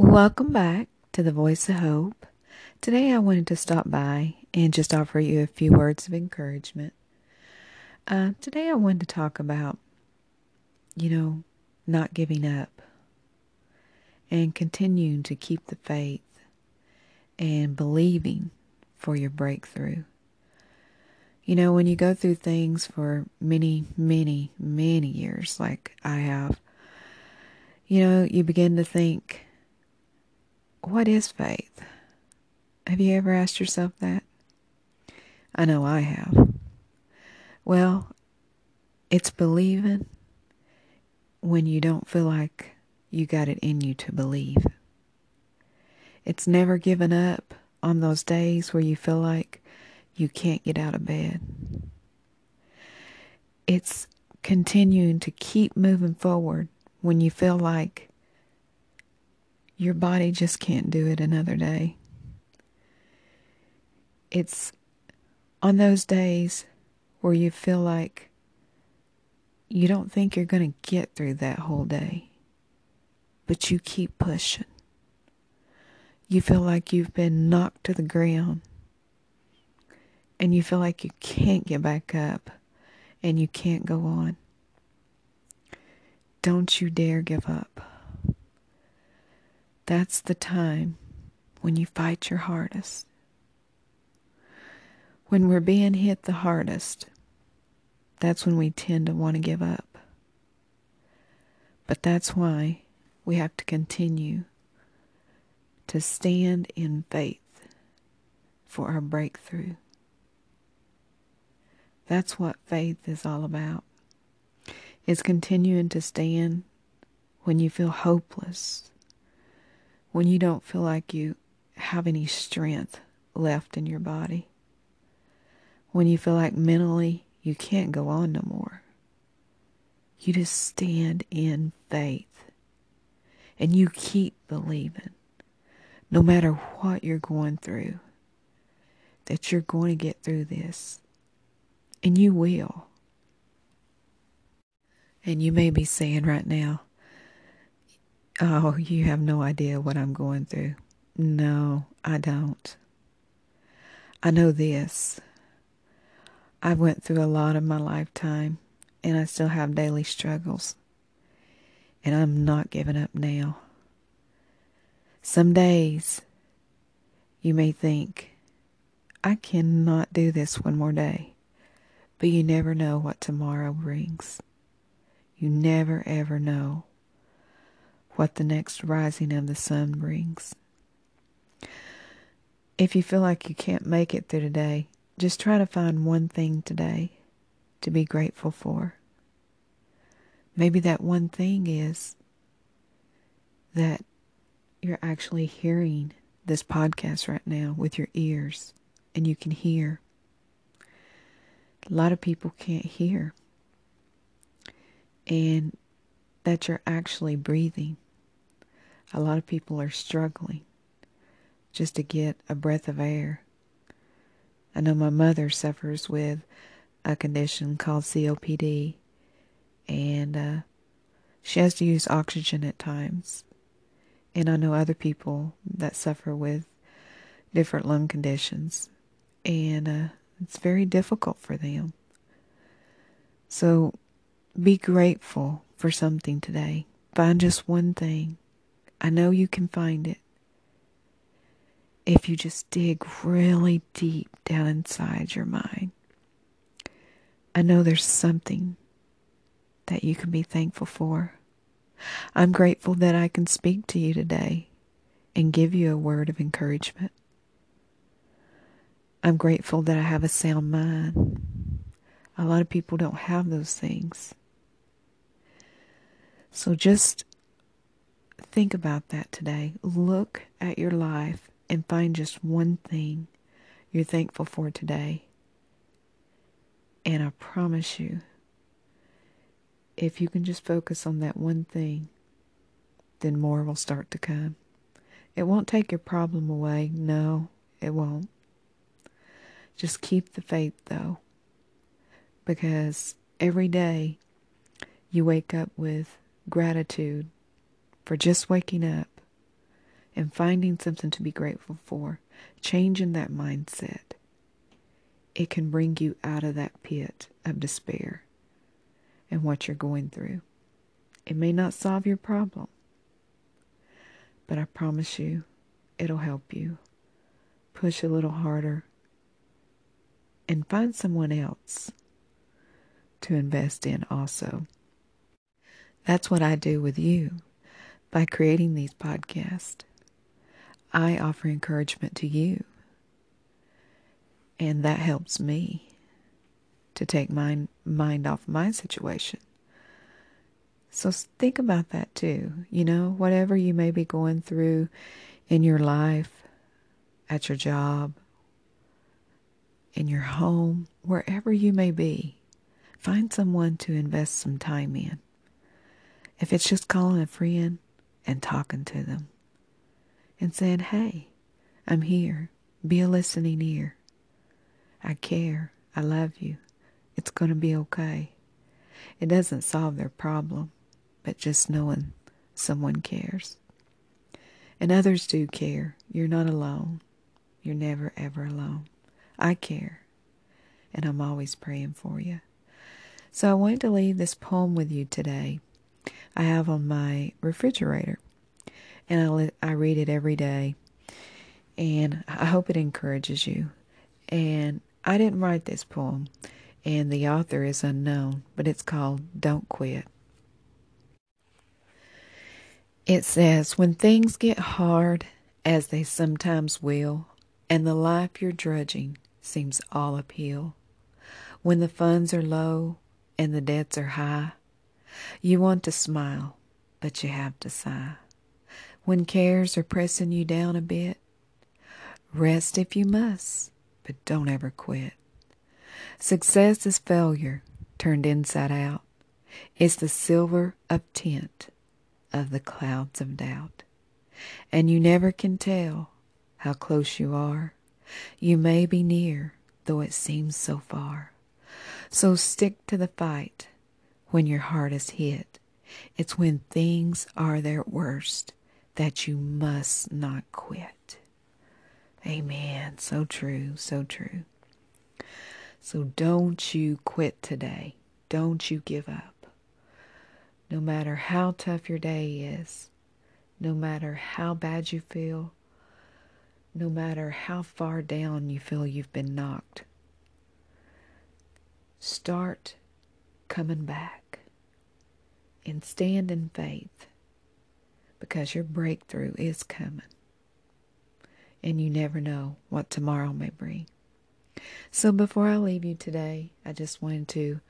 Welcome back to the Voice of Hope. Today I wanted to stop by and just offer you a few words of encouragement. Uh, today I wanted to talk about, you know, not giving up and continuing to keep the faith and believing for your breakthrough. You know, when you go through things for many, many, many years, like I have, you know, you begin to think, what is faith? Have you ever asked yourself that? I know I have. Well, it's believing when you don't feel like you got it in you to believe. It's never giving up on those days where you feel like you can't get out of bed. It's continuing to keep moving forward when you feel like your body just can't do it another day. It's on those days where you feel like you don't think you're going to get through that whole day, but you keep pushing. You feel like you've been knocked to the ground and you feel like you can't get back up and you can't go on. Don't you dare give up. That's the time when you fight your hardest. When we're being hit the hardest, that's when we tend to want to give up. But that's why we have to continue to stand in faith for our breakthrough. That's what faith is all about. It's continuing to stand when you feel hopeless, when you don't feel like you have any strength left in your body, when you feel like mentally you can't go on no more. You just stand in faith and you keep believing, no matter what you're going through, that you're going to get through this and you will. And you may be saying right now, Oh, you have no idea what I'm going through. No, I don't. I know this. I went through a lot of my lifetime and I still have daily struggles. And I'm not giving up now. Some days you may think, I cannot do this one more day. But you never know what tomorrow brings. You never ever know what the next rising of the sun brings. If you feel like you can't make it through today, just try to find one thing today to be grateful for. Maybe that one thing is that you're actually hearing this podcast right now with your ears and you can hear a lot of people can't hear. And that you're actually breathing. A lot of people are struggling just to get a breath of air. I know my mother suffers with a condition called COPD, and uh, she has to use oxygen at times. And I know other people that suffer with different lung conditions, and uh, it's very difficult for them. So be grateful for something today. Find just one thing. I know you can find it. If you just dig really deep down inside your mind, I know there's something that you can be thankful for. I'm grateful that I can speak to you today and give you a word of encouragement. I'm grateful that I have a sound mind. A lot of people don't have those things. So just think about that today. Look at your life and find just one thing you're thankful for today. And I promise you, if you can just focus on that one thing, then more will start to come. It won't take your problem away. No, it won't. Just keep the faith, though, because every day you wake up with gratitude for just waking up, and finding something to be grateful for, changing that mindset, it can bring you out of that pit of despair and what you're going through. It may not solve your problem, but I promise you it'll help you. Push a little harder and find someone else to invest in also. That's what I do with you by creating these podcasts. I offer encouragement to you, and that helps me to take my mind off my situation. So think about that too. You know, whatever you may be going through in your life, at your job, in your home, wherever you may be, find someone to invest some time in. If it's just calling a friend and talking to them and saying, hey, I'm here. Be a listening ear. I care. I love you. It's going to be okay. It doesn't solve their problem, but just knowing someone cares. And others do care. You're not alone. You're never, ever alone. I care. And I'm always praying for you. So I wanted to leave this poem with you today. I have on my refrigerator, and I, I read it every day. And I hope it encourages you. And I didn't write this poem, and the author is unknown, but it's called Don't Quit. It says, When things get hard, as they sometimes will, and the life you're drudging seems all uphill, when the funds are low and the debts are high. You want to smile, but you have to sigh. When cares are pressing you down a bit, rest if you must, but don't ever quit. Success is failure turned inside out. It's the silver of tint of the clouds of doubt. And you never can tell how close you are. You may be near, though it seems so far. So stick to the fight when your heart is hit. It's when things are their worst that you must not quit. Amen. So true, so true. So don't you quit today. Don't you give up. No matter how tough your day is, no matter how bad you feel, no matter how far down you feel you've been knocked, Start coming back and stand in faith because your breakthrough is coming. And you never know what tomorrow may bring. So before I leave you today, I just wanted to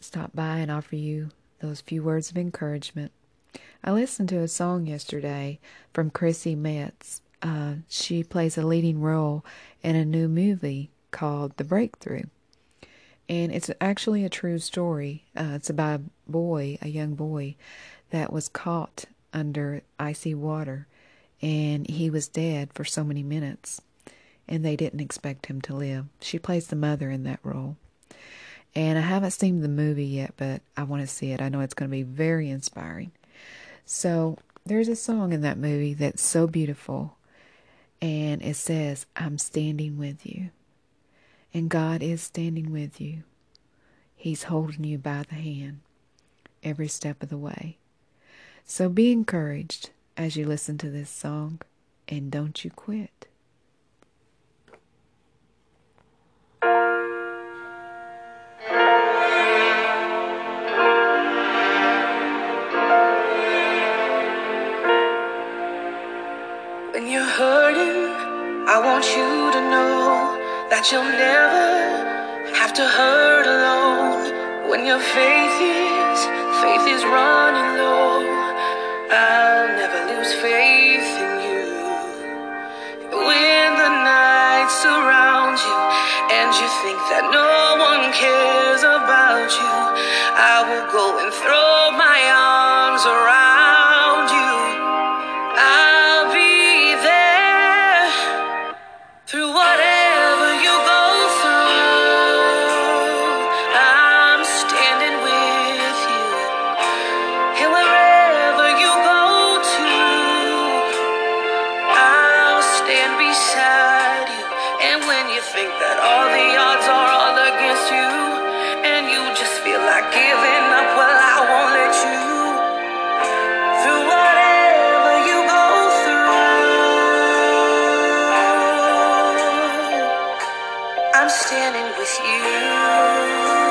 stop by and offer you those few words of encouragement. I listened to a song yesterday from Chrissy Metz. Uh, she plays a leading role in a new movie called The Breakthrough and it's actually a true story. Uh, it's about a boy, a young boy, that was caught under icy water, and he was dead for so many minutes, and they didn't expect him to live. She plays the mother in that role. And I haven't seen the movie yet, but I want to see it. I know it's going to be very inspiring. So there's a song in that movie that's so beautiful, and it says, I'm standing with you. And God is standing with you. He's holding you by the hand every step of the way. So be encouraged as you listen to this song and don't you quit. Never lose faith in you. When the night surrounds you and you think that no one cares about you, I will go and throw my arms around standing with you.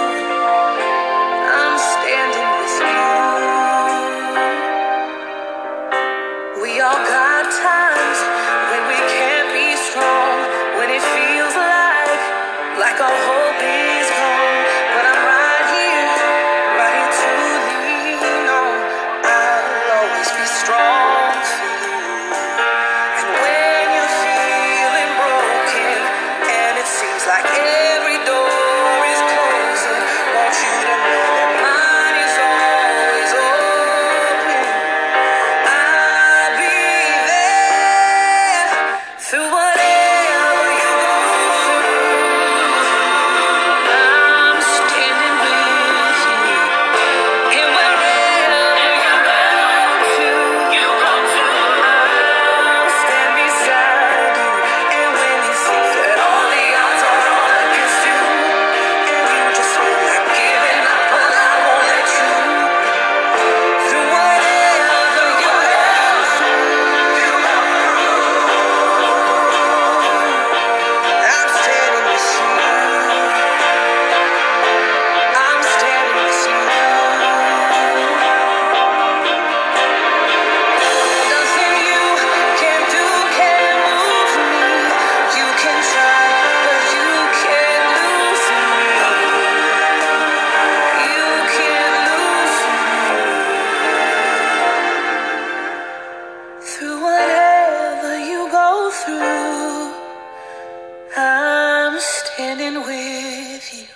Standing with you,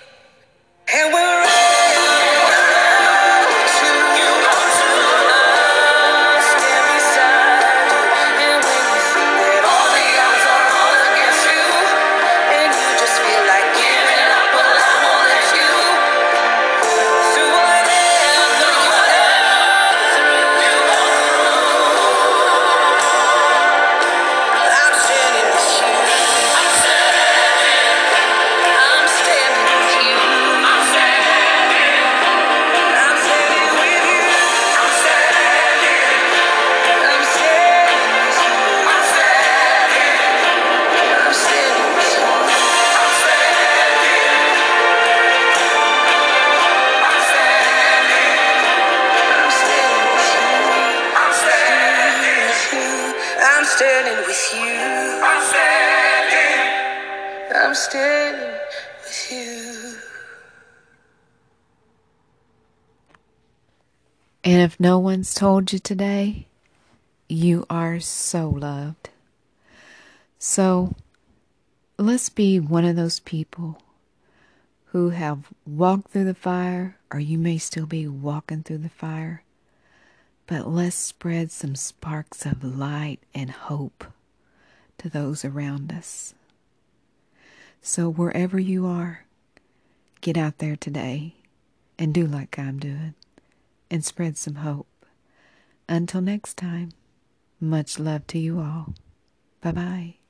and we're with you. I'm standing. I'm standing with you. And if no one's told you today, you are so loved. So let's be one of those people who have walked through the fire, or you may still be walking through the fire, but let's spread some sparks of light and hope to those around us. So, wherever you are, get out there today and do like I'm doing and spread some hope. Until next time, much love to you all. Bye bye.